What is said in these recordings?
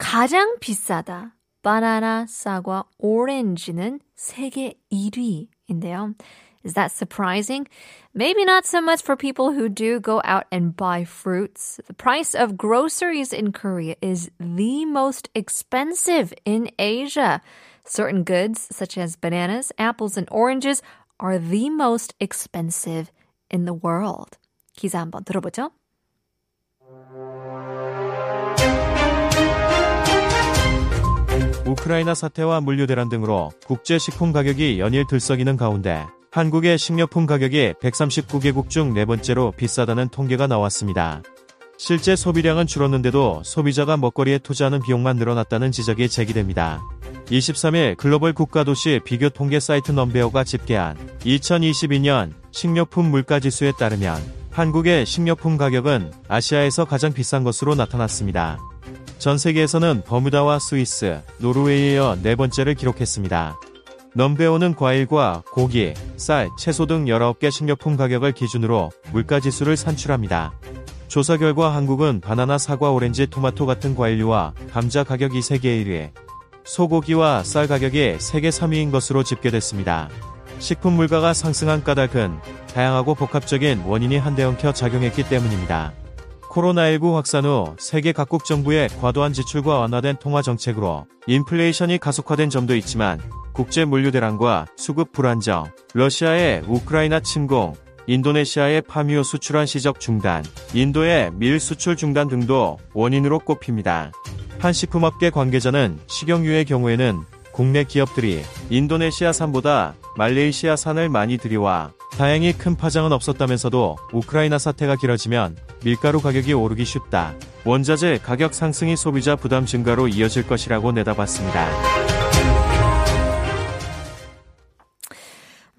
가장 비싸다. 바나나, 사과, 오렌지는 세계 1위인데요. Is that surprising? Maybe not so much for people who do go out and buy fruits. The price of groceries in Korea is the most expensive in Asia. Certain goods, such as bananas, apples, and oranges, are the most expensive in the world. 기사 한번 들어보죠. 우크라이나 사태와 물류 대란 등으로 국제 식품 가격이 연일 들썩이는 가운데 한국의 식료품 가격이 139개국 중 네 번째로 비싸다는 통계가 나왔습니다. 실제 소비량은 줄었는데도 소비자가 먹거리에 투자하는 비용만 늘어났다는 지적이 제기됩니다. 23일 글로벌 국가도시 비교 통계 사이트 넘베어가 집계한 2022년 식료품 물가지수에 따르면 한국의 식료품 가격은 아시아에서 가장 비싼 것으로 나타났습니다. 전 세계에서는 버무다와 스위스, 노르웨이에 이어 네 번째를 기록했습니다. 넘베오는 과일과 고기, 쌀, 채소 등 19개 식료품 가격을 기준으로 물가지수를 산출합니다. 조사 결과 한국은 바나나, 사과, 오렌지, 토마토 같은 과일류와 감자 가격이 세계 1위, 소고기와 쌀 가격이 세계 3위인 것으로 집계됐습니다. 식품 물가가 상승한 까닭은 다양하고 복합적인 원인이 한데 엉켜 작용했기 때문입니다. 코로나19 확산 후 세계 각국 정부의 과도한 지출과 완화된 통화 정책으로 인플레이션이 가속화된 점도 있지만 국제 물류 대란과 수급 불안정, 러시아의 우크라이나 침공, 인도네시아의 파미오 수출한 시적 중단, 인도의 밀 수출 중단 등도 원인으로 꼽힙니다. 한 식품업계 관계자는 식용유의 경우에는 국내 기업들이 인도네시아산보다 말레이시아산을 많이 들여와 다행히 큰 파장은 없었다면서도 우크라이나 사태가 길어지면 밀가루 가격이 오르기 쉽다. 원자재 가격 상승이 소비자 부담 증가로 이어질 것이라고 내다봤습니다.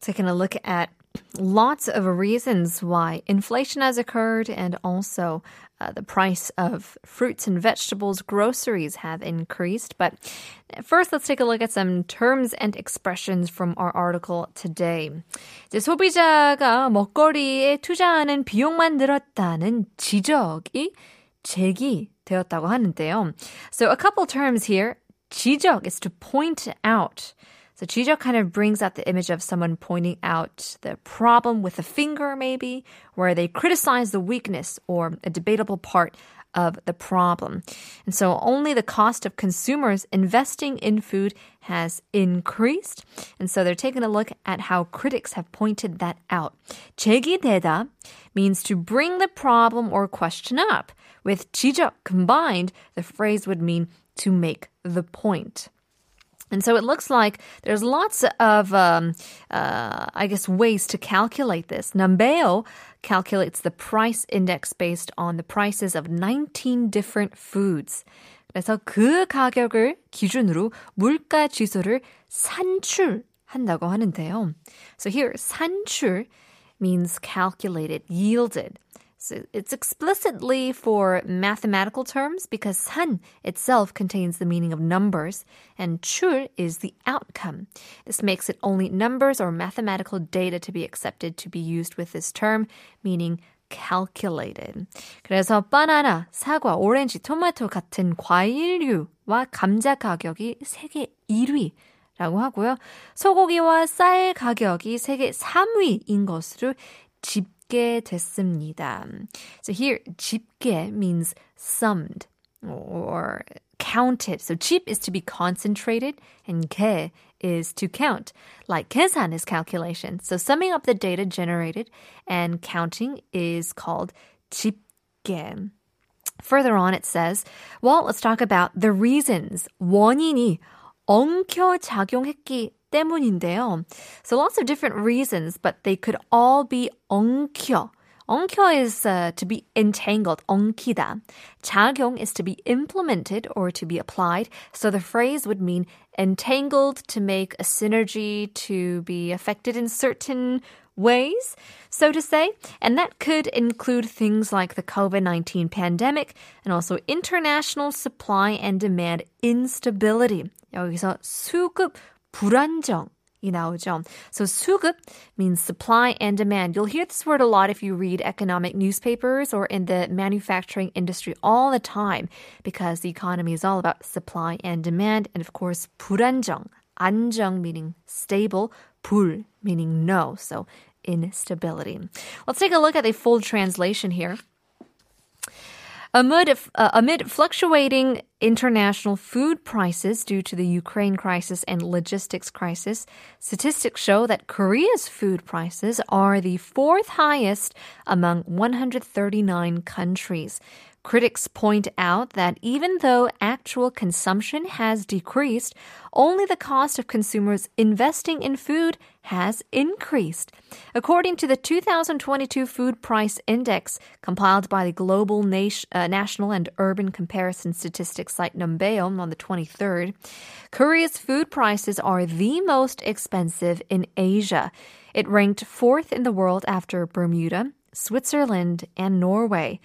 taking a look at lots of reasons why inflation has occurred and also uh, the price of fruits and vegetables, groceries have increased. But first, let's take a look at some terms and expressions from our article today. 이제 소비자가 먹거리에 투자하는 비용만 늘었다는 지적이 제기되었다고 하는데요. So a couple terms here. 지적 is to point out. So 지적 kind of brings out the image of someone pointing out the problem with a finger, maybe, where they criticize the weakness or a debatable part of the problem. And so only the cost of consumers investing in food has increased. And so they're taking a look at how critics have pointed that out. 제기되다 means to bring the problem or question up. With 지적 combined, the phrase would mean to make the point. And so it looks like there's lots of, um, uh, I guess, ways to calculate this. Numbeo calculates the price index based on the prices of 19 different foods. 그래서 그 가격을 기준으로 물가 지수를 산출한다고 하는데요. So here, 산출 means calculated, yielded. So it's explicitly for mathematical terms because san itself contains the meaning of numbers and chul is the outcome. This makes it only numbers or mathematical data to be accepted to be used with this term, meaning calculated. 그래서 바나나, 사과, 오렌지, 토마토 같은 과일류와 감자 가격이 세계 1위 라고 하고요. 소고기와 쌀 가격이 세계 3위인 것으로 집 집계 됐습니다. So here, 집계 means summed or counted. So chip is to be concentrated and ke is to count, like 계산 is calculation. So summing up the data generated and counting is called 집계. Further on, it says, well, let's talk about the reasons. 원인이 엉켜 작용했기 때문인데요. So lots of different reasons, but they could all be 엉켜. 엉켜 is uh, to be entangled, 엉키다. 작용 is to be implemented or to be applied. So the phrase would mean entangled to make a synergy to be affected in certain ways, so to say. And that could include things like the COVID 19 pandemic and also international supply and demand instability. 여기서 수급 불안정 이 나오죠. So 수급 means supply and demand. You'll hear this word a lot if you read economic newspapers or in the manufacturing industry all the time because the economy is all about supply and demand and of course 불안정, 안정 meaning stable, 불 meaning no. So instability. Let's take a look at the full translation here. Amid, uh, amid fluctuating international food prices due to the Ukraine crisis and logistics crisis, statistics show that Korea's food prices are the fourth highest among 139 countries. Critics point out that even though actual consumption has decreased, only the cost of consumers investing in food has increased. According to the 2022 Food Price Index compiled by the global nation, uh, national and urban comparison statistics site Numbeo on the 23rd, Korea's food prices are the most expensive in Asia. It ranked fourth in the world after Bermuda, Switzerland, and Norway.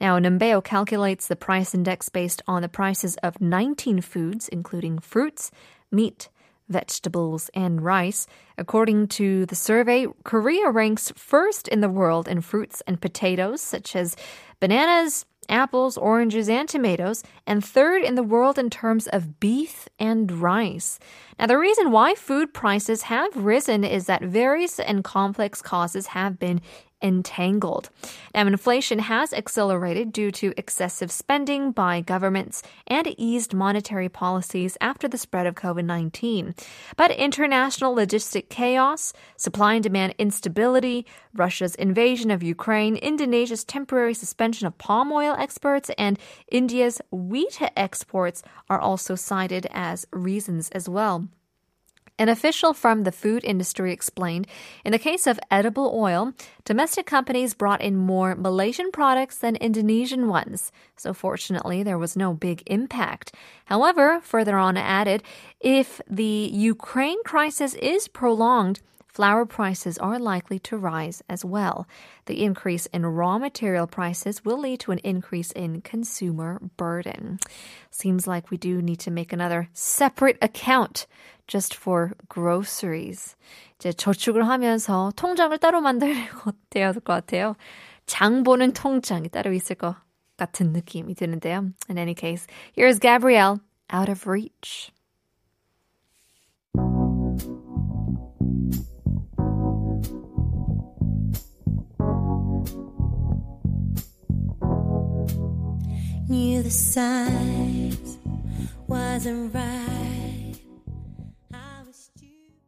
Now, Numbeo calculates the price index based on the prices of 19 foods, including fruits, meat, vegetables, and rice. According to the survey, Korea ranks first in the world in fruits and potatoes, such as bananas, apples, oranges, and tomatoes, and third in the world in terms of beef and rice. Now, the reason why food prices have risen is that various and complex causes have been entangled. Now, inflation has accelerated due to excessive spending by governments and eased monetary policies after the spread of COVID 19. But international logistic chaos, supply and demand instability, Russia's invasion of Ukraine, Indonesia's temporary suspension of palm oil exports, and India's wheat exports are also cited as reasons as well. An official from the food industry explained in the case of edible oil, domestic companies brought in more Malaysian products than Indonesian ones. So fortunately, there was no big impact. However, further on added, if the Ukraine crisis is prolonged, flour prices are likely to rise as well. The increase in raw material prices will lead to an increase in consumer burden. Seems like we do need to make another separate account just for groceries. 이제 저축을 하면서 통장을 따로 만들어야 될 것 같아요. 장 보는 통장이 따로 있을 것 같은 느낌이 드는데요. In any case, here's Gabrielle, Out of Reach. knew the signs wasn't right.